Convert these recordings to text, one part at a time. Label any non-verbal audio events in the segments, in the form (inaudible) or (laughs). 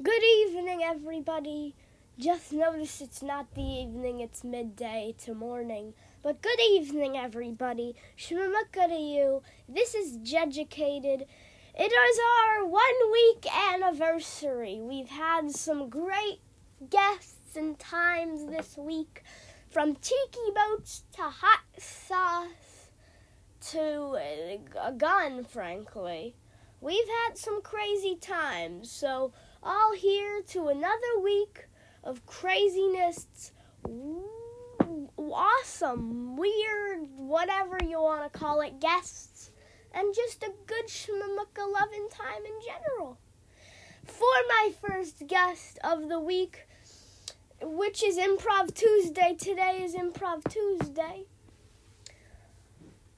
Good evening, everybody. Just notice it's not the evening, it's midday to morning. But good evening, everybody. Shmamaka to you. This is Jeducated. It is our one week anniversary. We've had some great guests and times this week from tiki boats to hot sauce to uh, a gun, frankly. We've had some crazy times, so all here to another week of craziness. Awesome, weird, whatever you want to call it, guests, and just a good shmamuka loving time in general. For my first guest of the week, which is Improv Tuesday, today is Improv Tuesday.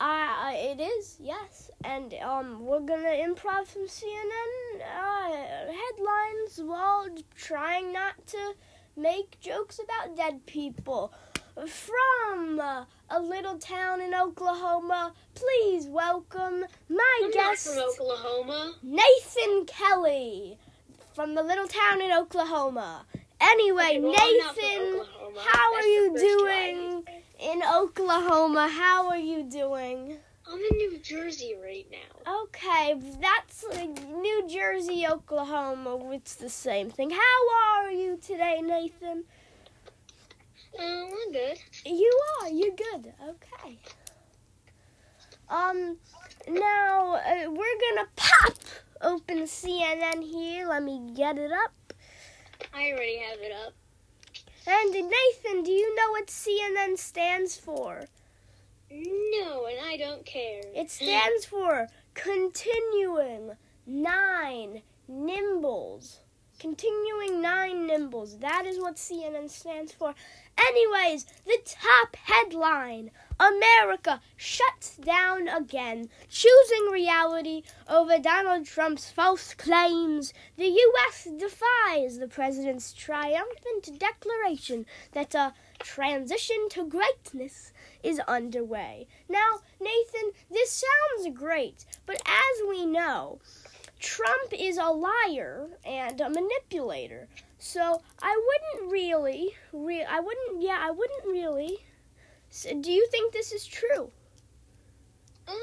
Uh, it is, yes. And um, we're gonna improv some CNN uh, headlines while trying not to make jokes about dead people. From uh, a little town in Oklahoma, please welcome my I'm guest, from Oklahoma. Nathan Kelly, from the little town in Oklahoma. Anyway, Okay, well, I'm not from Nathan, how That's are you doing in Oklahoma? How are you doing? I'm in New Jersey right now. Okay, that's New Jersey, Oklahoma. It's the same thing. How are you today, Nathan? Um, I'm good. You are. You're good. Okay. Um, now uh, we're gonna pop open CNN here. Let me get it up. I already have it up. And Nathan, do you know what CNN stands for? No, and I don't care. It stands for Continuing Nine Nimbles. Continuing Nine Nimbles. That is what CNN stands for. Anyways, the top headline America shuts down again, choosing reality over Donald Trump's false claims. The U.S. defies the president's triumphant declaration that a transition to greatness is underway. Now, Nathan, this sounds great, but as we know, Trump is a liar and a manipulator. So I wouldn't really, re- I wouldn't, yeah, I wouldn't really. So do you think this is true? Um,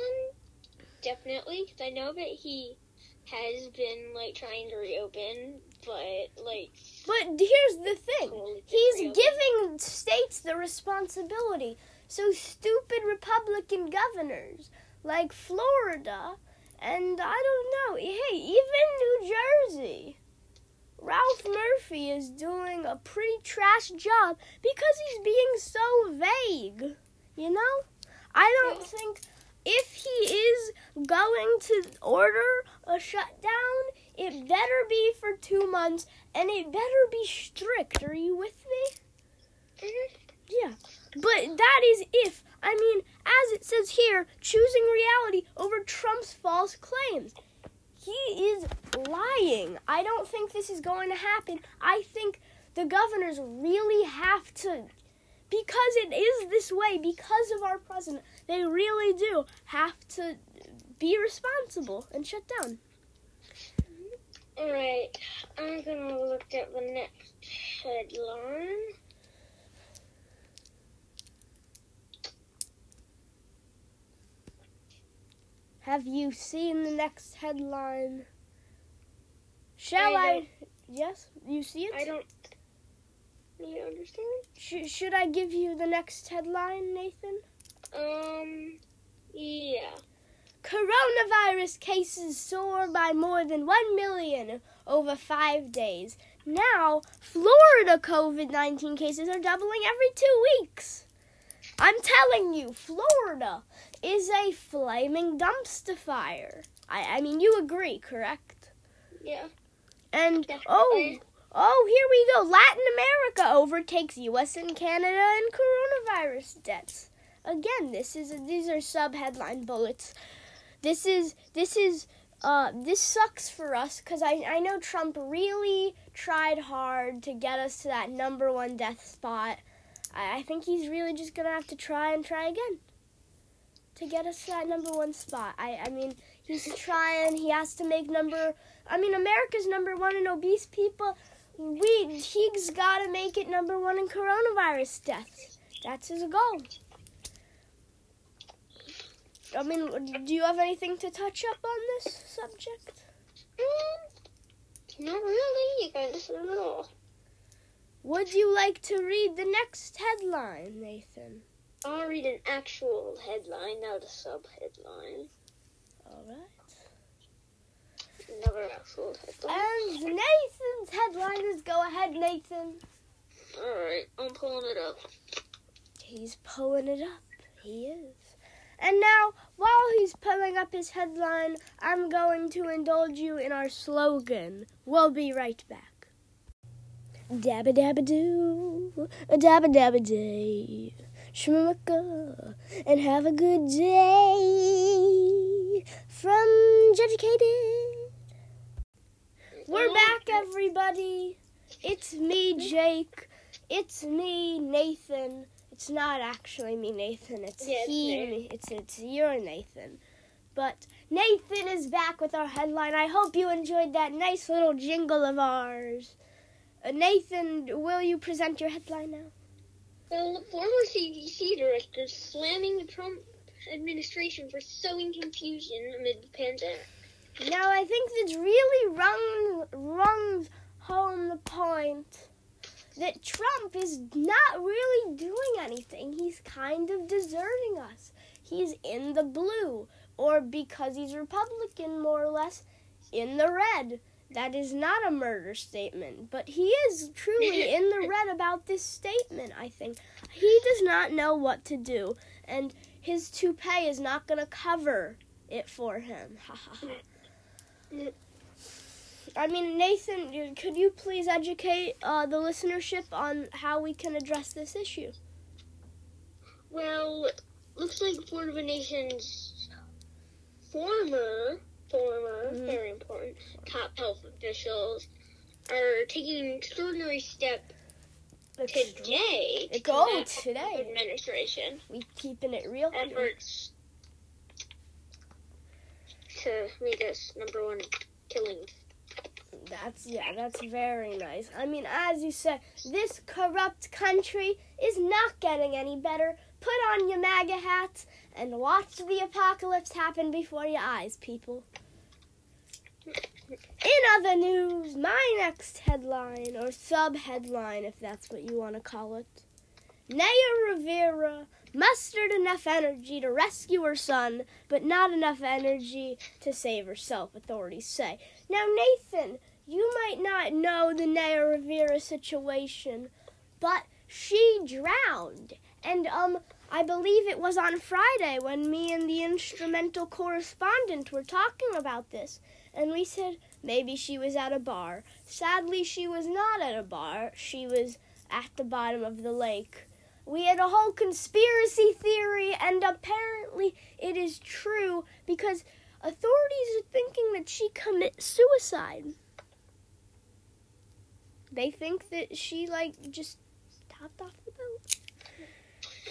definitely, because I know that he has been like trying to reopen, but like But here's the thing totally he's reopen. giving states the responsibility. So stupid Republican governors like Florida and I don't know, hey, even New Jersey. Ralph Murphy is doing a pretty trash job because he's being so vague. You know? I don't think if he is going to order a shutdown, it better be for two months and it better be strict. Are you with me? Mhm. Yeah. But that is if, I mean, as it says here, choosing reality over Trump's false claims. He is lying. I don't think this is going to happen. I think the governors really have to, because it is this way, because of our president, they really do have to be responsible and shut down. Alright, I'm gonna look at the next headline. Have you seen the next headline? Shall I I? Yes, you see it? I don't really understand. Sh- should I give you the next headline, Nathan? Um, yeah. Coronavirus cases soar by more than 1 million over five days. Now, Florida COVID 19 cases are doubling every two weeks. I'm telling you, Florida is a flaming dumpster fire. I, I mean, you agree, correct? Yeah. And, oh, Definitely. oh, here we go. Latin America overtakes U.S. and Canada in coronavirus deaths. Again, this is these are sub headline bullets. This is this is uh this sucks for us because I I know Trump really tried hard to get us to that number one death spot. I, I think he's really just gonna have to try and try again to get us to that number one spot. I I mean He's trying. He has to make number. I mean, America's number one in obese people. We he's got to make it number one in coronavirus deaths. That's his goal. I mean, do you have anything to touch up on this subject? Mm, not really. You guys all. Would you like to read the next headline, Nathan? I'll read an actual headline, not a sub headline. All right. Another actual headline. And Nathan's headline is Go ahead, Nathan. Alright, I'm pulling it up. He's pulling it up. He is. And now, while he's pulling up his headline, I'm going to indulge you in our slogan. We'll be right back. Dabba dabba doo, a dabba dabba day, shmooka, and have a good day from Educated. We're back, everybody. It's me, Jake. It's me, Nathan. It's not actually me, Nathan. It's Yeah, it's he. me. It's it's your Nathan. But Nathan is back with our headline. I hope you enjoyed that nice little jingle of ours. Uh, Nathan, will you present your headline now? Well, former CDC director slamming the Trump administration for sowing confusion amid the pandemic. Now I think this really rung rungs home the point that Trump is not really doing anything. He's kind of deserting us. He's in the blue, or because he's Republican, more or less, in the red. That is not a murder statement, but he is truly in the red about this statement, I think. He does not know what to do, and his toupee is not going to cover it for him. I mean, Nathan, could you please educate uh, the listenership on how we can address this issue? Well, looks like four of the nation's former, former, Mhm. very important, top health officials are taking an extraordinary step today to Go today. the administration We keeping it real. here. efforts to make us number one killing. That's yeah, that's very nice. I mean, as you said, this corrupt country is not getting any better. Put on your MAGA hats and watch the apocalypse happen before your eyes, people. In other news, my next headline, or sub headline, if that's what you want to call it. Naya Rivera mustered enough energy to rescue her son, but not enough energy to save herself, authorities say. Now, Nathan, you might not know the Naya Rivera situation, but she drowned. And, um, I believe it was on Friday when me and the instrumental correspondent were talking about this. And we said maybe she was at a bar. Sadly, she was not at a bar. She was at the bottom of the lake. We had a whole conspiracy theory, and apparently it is true because authorities are thinking that she commit suicide. They think that she like just topped off.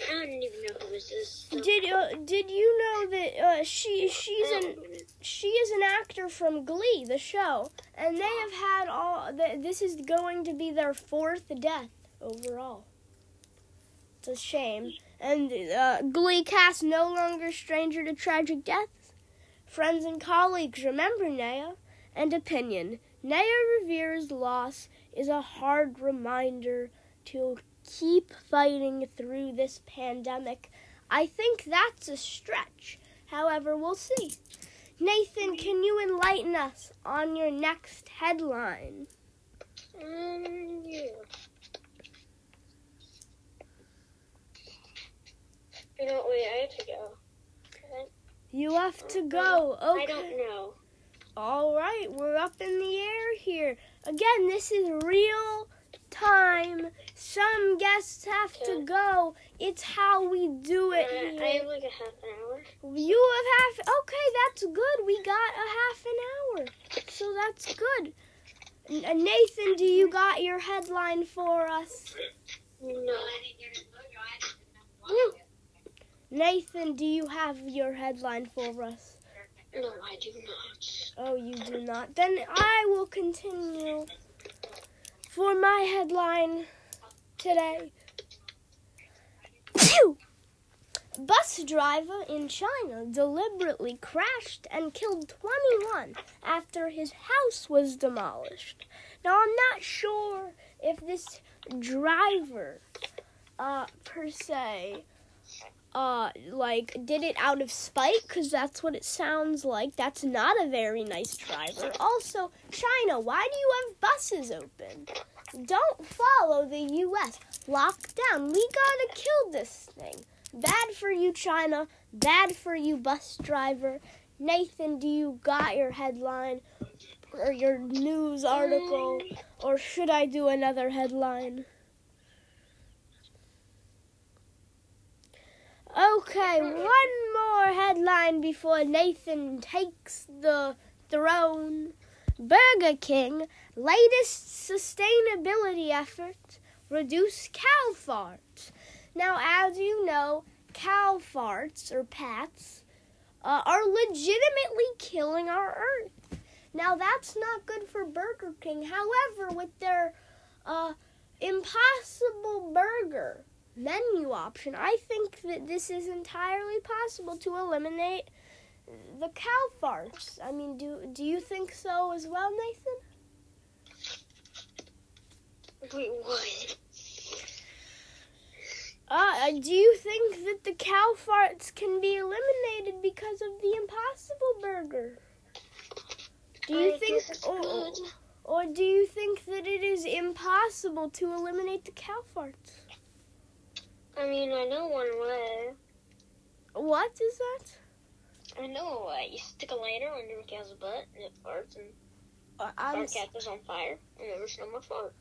I don't even know who this Did uh, did you know that uh, she she's an she is an actor from Glee, the show, and they have had all. th- This is going to be their fourth death overall. It's a shame. And uh, Glee cast no longer stranger to tragic deaths. Friends and colleagues, remember Naya and opinion. Naya Rivera's loss is a hard reminder to keep fighting through this pandemic. I think that's a stretch. However, we'll see. Nathan, can you enlighten us on your next headline? Um, yeah. You know, wait, I have to go. You have to go. Okay. I don't know. All right, we're up in the air here. Again, this is real time. Some guests have to go. It's how we do it Uh, I have like a half an hour. You have half. Okay, that's good. We got a half an hour, so that's good. Uh, Nathan, do you got your headline for us? No. Nathan, do you have your headline for us? No, I do not. Oh, you do not. Then I will continue for my headline today. Bus driver in China deliberately crashed and killed 21 after his house was demolished. Now, I'm not sure if this driver, uh, per se, uh, like did it out of spite because that's what it sounds like. That's not a very nice driver. Also, China, why do you have buses open? Don't follow the U.S. Lock down. We gotta kill this thing. Bad for you, China. Bad for you, bus driver. Nathan, do you got your headline or your news article? Or should I do another headline? Okay, one more headline before Nathan takes the throne. Burger King latest sustainability effort reduce cow farts. Now, as you know, cow farts or pats uh, are legitimately killing our earth. Now, that's not good for Burger King. However, with their uh, impossible burger menu option, I think that this is entirely possible to eliminate the cow farts. I mean, do do you think so as well, Nathan? Wait, what? Uh, do you think that the cow farts can be eliminated because of the Impossible Burger? Do you I think, or, or do you think that it is impossible to eliminate the cow farts? I mean, I know one way. What is that? I know a way. You stick a lighter under a cow's butt and it farts and Uh, I'm our cat goes on fire and there's no more fart.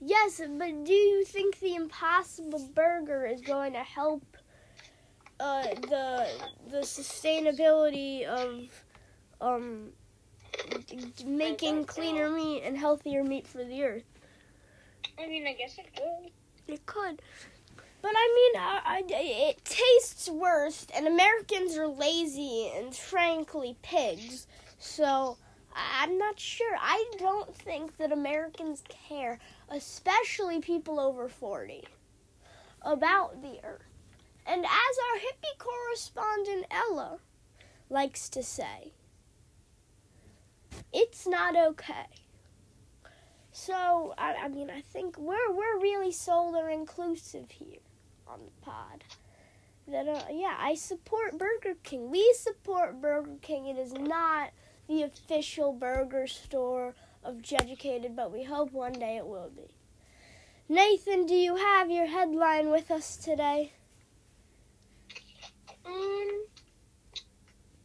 yes, but do you think the Impossible Burger is going to help uh, the the sustainability of um making cleaner meat and healthier meat for the earth? I mean, I guess it could. It could. But I mean, I, I, it tastes worse, and Americans are lazy and frankly pigs. So I'm not sure. I don't think that Americans care, especially people over 40, about the earth. And as our hippie correspondent Ella likes to say, it's not okay. So I, I mean, I think we're we're really solar inclusive here on the pod. That uh, yeah, I support Burger King. We support Burger King. It is not the official burger store of Jeducated, but we hope one day it will be. Nathan, do you have your headline with us today? Um,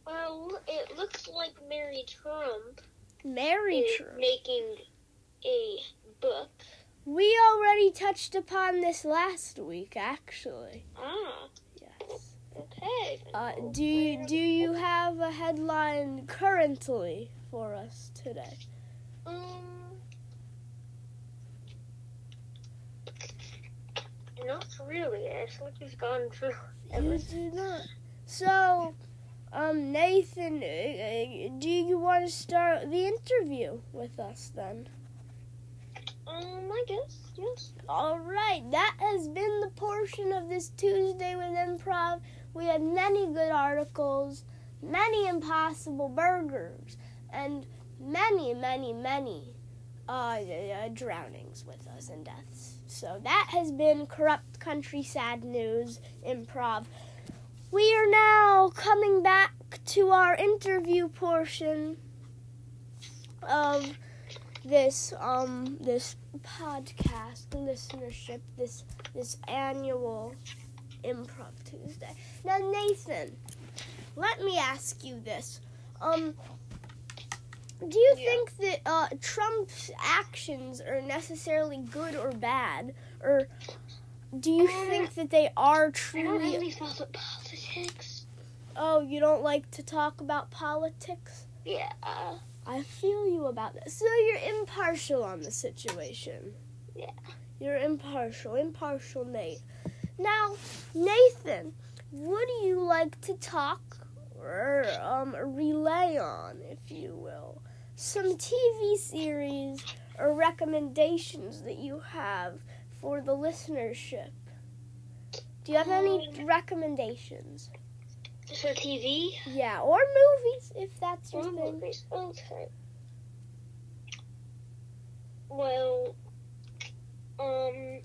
well, it looks like Mary Trump Mary Trump. making a book. We already touched upon this last week, actually. Ah, Yes. okay. Uh, do you do you have a headline currently for us today? Um, not really. I like we've gone through You everything. do not. So, um, Nathan, uh, uh, do you want to start the interview with us then? Um, I guess yes. All right, that has been the portion of this Tuesday with Improv. We had many good articles, many impossible burgers, and many, many, many uh, uh, drownings with us and deaths. So that has been Corrupt Country Sad News Improv. We are now coming back to our interview portion of this um this podcast listenership this this annual improv tuesday now nathan let me ask you this um do you Yeah. think that uh, Trump's actions are necessarily good or bad, or do you Uh, think that they are I don't truly? really follow politics. Oh, you don't like to talk about politics. Yeah. I feel you about that. So you're impartial on the situation. Yeah. You're impartial, impartial Nate. Now, Nathan, would you like to talk or um, relay on, if you will, some TV series or recommendations that you have for the listenership. Do you have any Um, recommendations? For TV? Yeah, or movies, if that's your Or thing. movies? Okay. Well, um,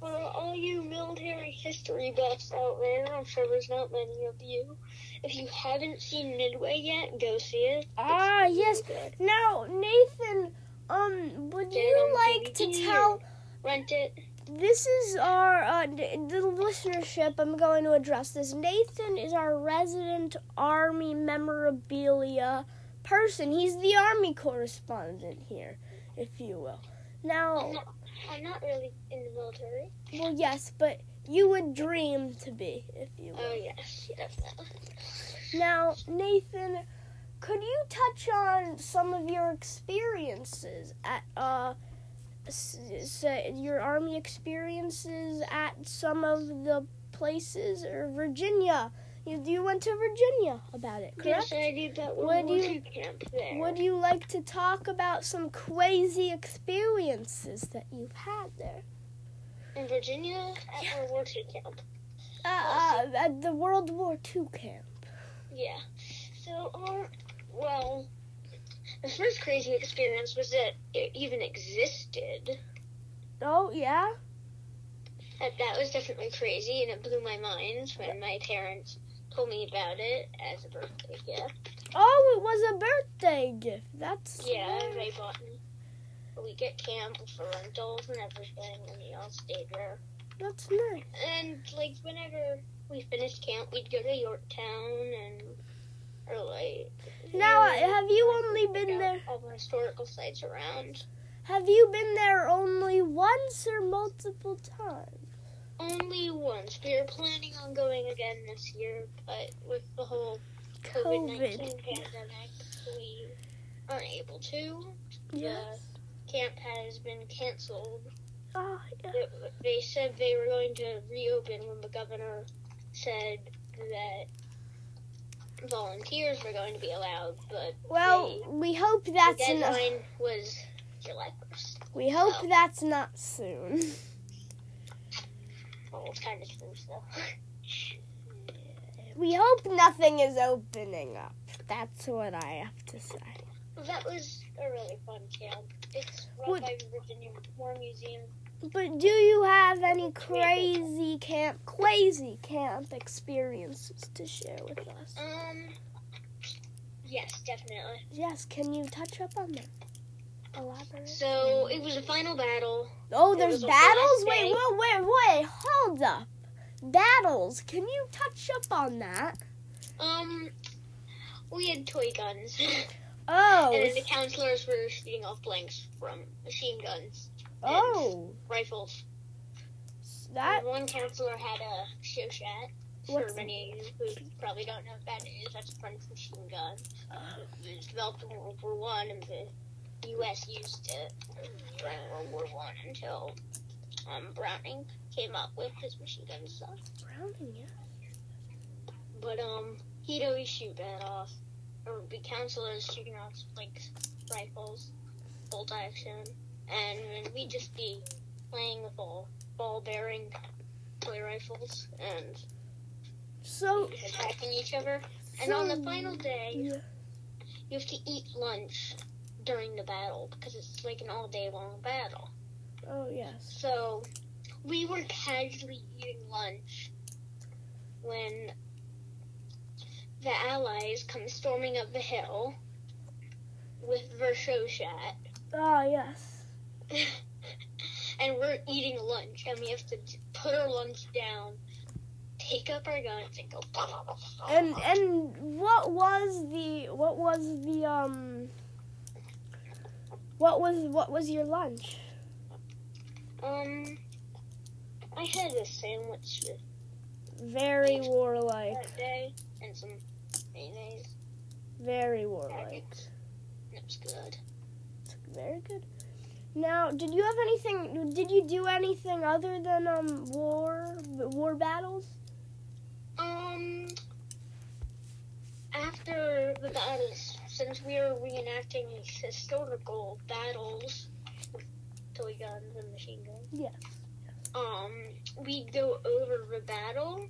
for all you military history buffs out there, I'm sure there's not many of you. If you haven't seen Midway yet, go see it. It's Ah, really yes. good. Now, Nathan, um, would Get you like to tell? Rent it. This is our uh, the listenership. I'm going to address this. Nathan is our resident army memorabilia person. He's the army correspondent here, if you will. I'm Now, not, I'm not really in the military. well, yes, but you would dream to be, if you will. Oh, yes, definitely. Now, Nathan, could you touch on some of your experiences at uh your army experiences at some of the places or Virginia? You you went to Virginia about it, correct? Yes, I did that Would World War you- II camp there. Would you like to talk about some crazy experiences that you've had there? in Virginia at World War II camp. Uh, uh, at the World War II camp. Yeah. So, um, well, the first crazy experience was that it even existed. Oh yeah. That, that was definitely crazy, and it blew my mind when my parents told me about it as a birthday gift. Oh, it was a birthday gift. That's Yeah, very- they bought me a week at camp for rentals and everything, and we all stayed there. That's nice. And, like, whenever we finished camp, we'd go to Yorktown and, or, like, Now, uh, have you only been there? All the historical sites around. Have you been there only once or multiple times? Only once. We were planning on going again this year, but with the whole COVID nineteen pandemic, we aren't able to. Yes. Camp has been canceled. Oh, yeah. It- They said they were going to reopen when the governor said that volunteers were going to be allowed, but Well, we hope the that's not. deadline was July first. We hope Oh. that's not soon. Well, it's kind of true still. We hope nothing is opening up. That's what I have to say. That was a really fun camp. It's run Would- by the Virginia War Museum. But do you have any crazy camp, crazy camp experiences to share with us? Um, yes, definitely. Yes, can you touch up on that? Elaborate. So it was a final battle. Oh, there's battles? Wait, wait, wait, wait, hold up. Battles. Can you touch up on that? Um, we had toy guns, (laughs) Oh. and then the counselors were shooting off blanks from machine guns, Oh. rifles. That And one counselor had a Chauchat. For What's- many of you who probably don't know what that is, that's a French machine gun. It was developed in World War One, and the U.S. used it during World War One until um, Browning came up with his machine gun stuff. Browning, yeah. But um, he'd always shoot that off, or be counselors shooting off like rifles, bolt action, and we'd just be playing with all ball bearing toy rifles and So, attacking each other. And so on the final day, yeah. you have to eat lunch during the battle because it's like an all day long battle. Oh yes. So we were casually eating lunch when the Allies come storming up the hill with Vershoshat. Oh ah, yes. (laughs) and we're eating lunch, and we have to put our lunch down, take up our guns, and go. (laughs) And and what was the what was the um what was what was your lunch? Um, I had a sandwich Very warlike. that day and some mayonnaise. Very warlike. It was good. Very good. Now, did you have anything? Did you do anything other than um war war battles? Um, after the battles, since we are reenacting historical battles with toy guns and machine guns, Yes. um, we go over the battle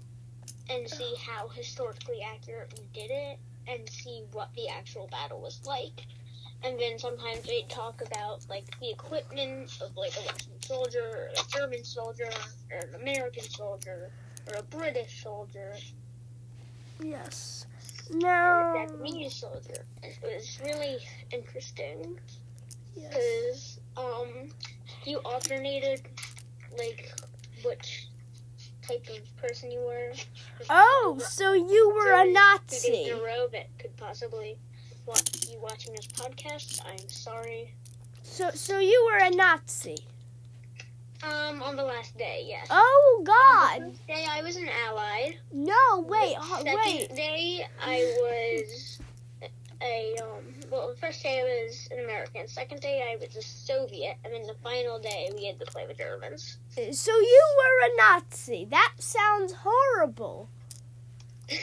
and see how historically accurate we did it and see what the actual battle was like. And then sometimes they talk about like the equipment of like a Russian soldier, or a German soldier, or an American soldier, or a British soldier, Yes. No. or a Japanese soldier. And it was really interesting Yes. because um, you alternated like which type of person you were. Oh, so you were a Nazi. in a row that could possibly you watching this podcast. I'm sorry. So, so you were a Nazi. Um, on the last day, yes. Oh God! Day I was an ally. No, wait, The second wait. day I was a um. Well, the first day I was an American. Second day I was a Soviet, and then the final day we had to play the Germans. So you were a Nazi. That sounds horrible. (laughs)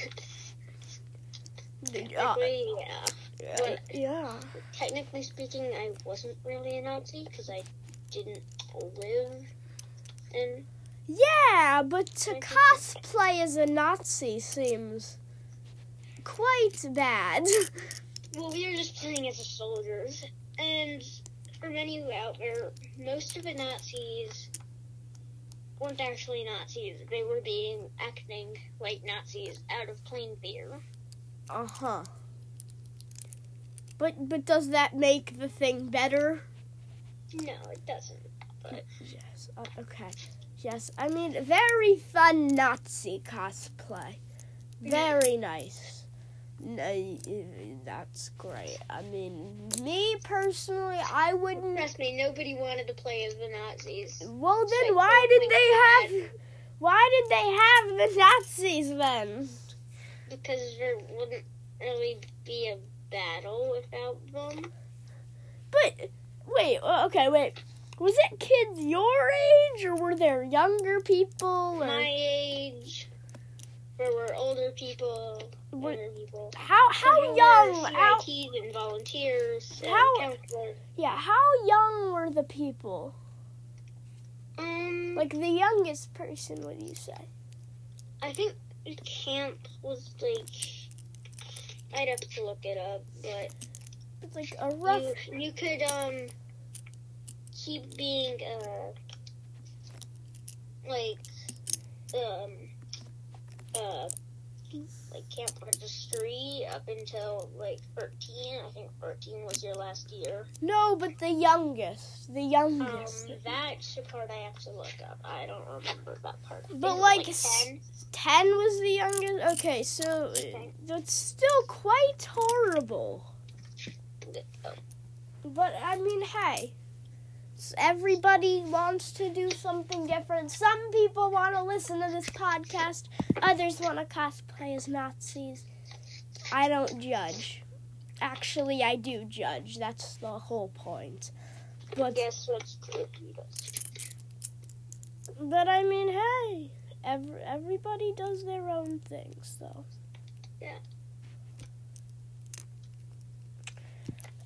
Uh, yeah. But yeah. technically speaking, I wasn't really a Nazi because I didn't live in. Yeah, but to cosplay as a Nazi seems quite bad. (laughs) Well, we were just playing as the soldiers, and for many out there, most of the Nazis weren't actually Nazis. They were being acting like Nazis out of plain fear. Uh huh. But but does that make the thing better? No, it doesn't. Yes. Uh, okay. Yes. I mean, very fun Nazi cosplay. Very nice. No, that's great. I mean, me personally, I wouldn't. Trust me, nobody wanted to play as the Nazis Well, then why did they have? Why did they have the Nazis then? because there wouldn't really be a battle without them. But wait, uh, okay, wait. Was it kids your age, or were there younger people? Or My age, there were older people, younger people. how how young? How and volunteers and How- counselors. yeah? How young were the people? Um, Like the youngest person? Would you say? I think camp was like. I'd have to look it up, but It's like a rough. you you could um keep being uh like um uh like camp registry up until like 13 i think 13 was your last year No, but the youngest. The um youngest. that's the part i have to look up i don't remember that part But, was, like, 10 Ten was the youngest. Okay, so uh, that's still quite horrible. But I mean, hey, everybody wants to do something different. Some people want to listen to this podcast. Others want to cosplay as Nazis. I don't judge. Actually, I do judge. That's the whole point. But guess what's true but I mean, hey, every, everybody does their own things, though. Yeah.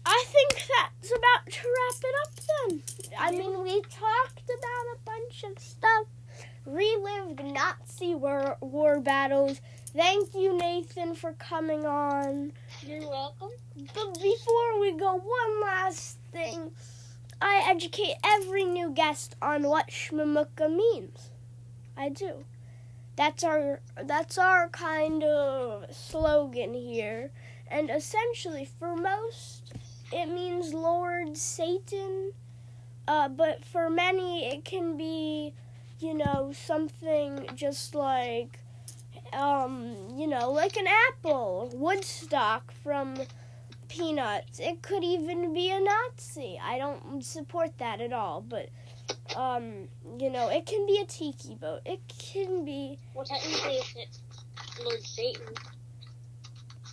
I think that's about I mean, we talked about a bunch of stuff, relived Nazi war, war battles. Thank you, Nathan, for coming on. you're welcome But before we go, one last thing. I educate every new guest on what shmamuka means. I do. That's our that's our kind of slogan here. And essentially for most it means Lord Satan. Uh, but for many it can be, you know, something just like um, you know, like an apple, Woodstock from Peanuts. It could even be a Nazi. I don't support that at all, but um, you know, it can be a tiki boat. It can be well technically if it's lord satan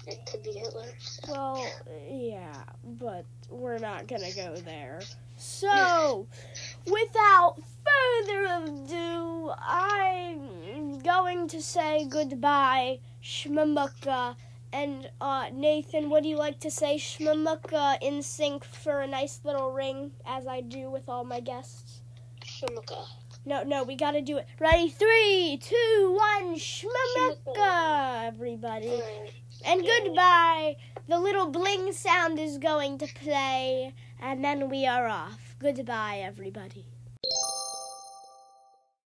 it could be hitler so. well, yeah, but we're not gonna go there. So, without further ado, I'm going to say goodbye, Shmamuka, and uh, Nathan, would you like to say Shmamuka in sync for a nice little ring, as I do with all my guests? Shumuka. No, no, we gotta do it. Ready? Three, two, one. Shmamuka, everybody. And goodbye. The little bling sound is going to play, and then we are off. Goodbye, everybody.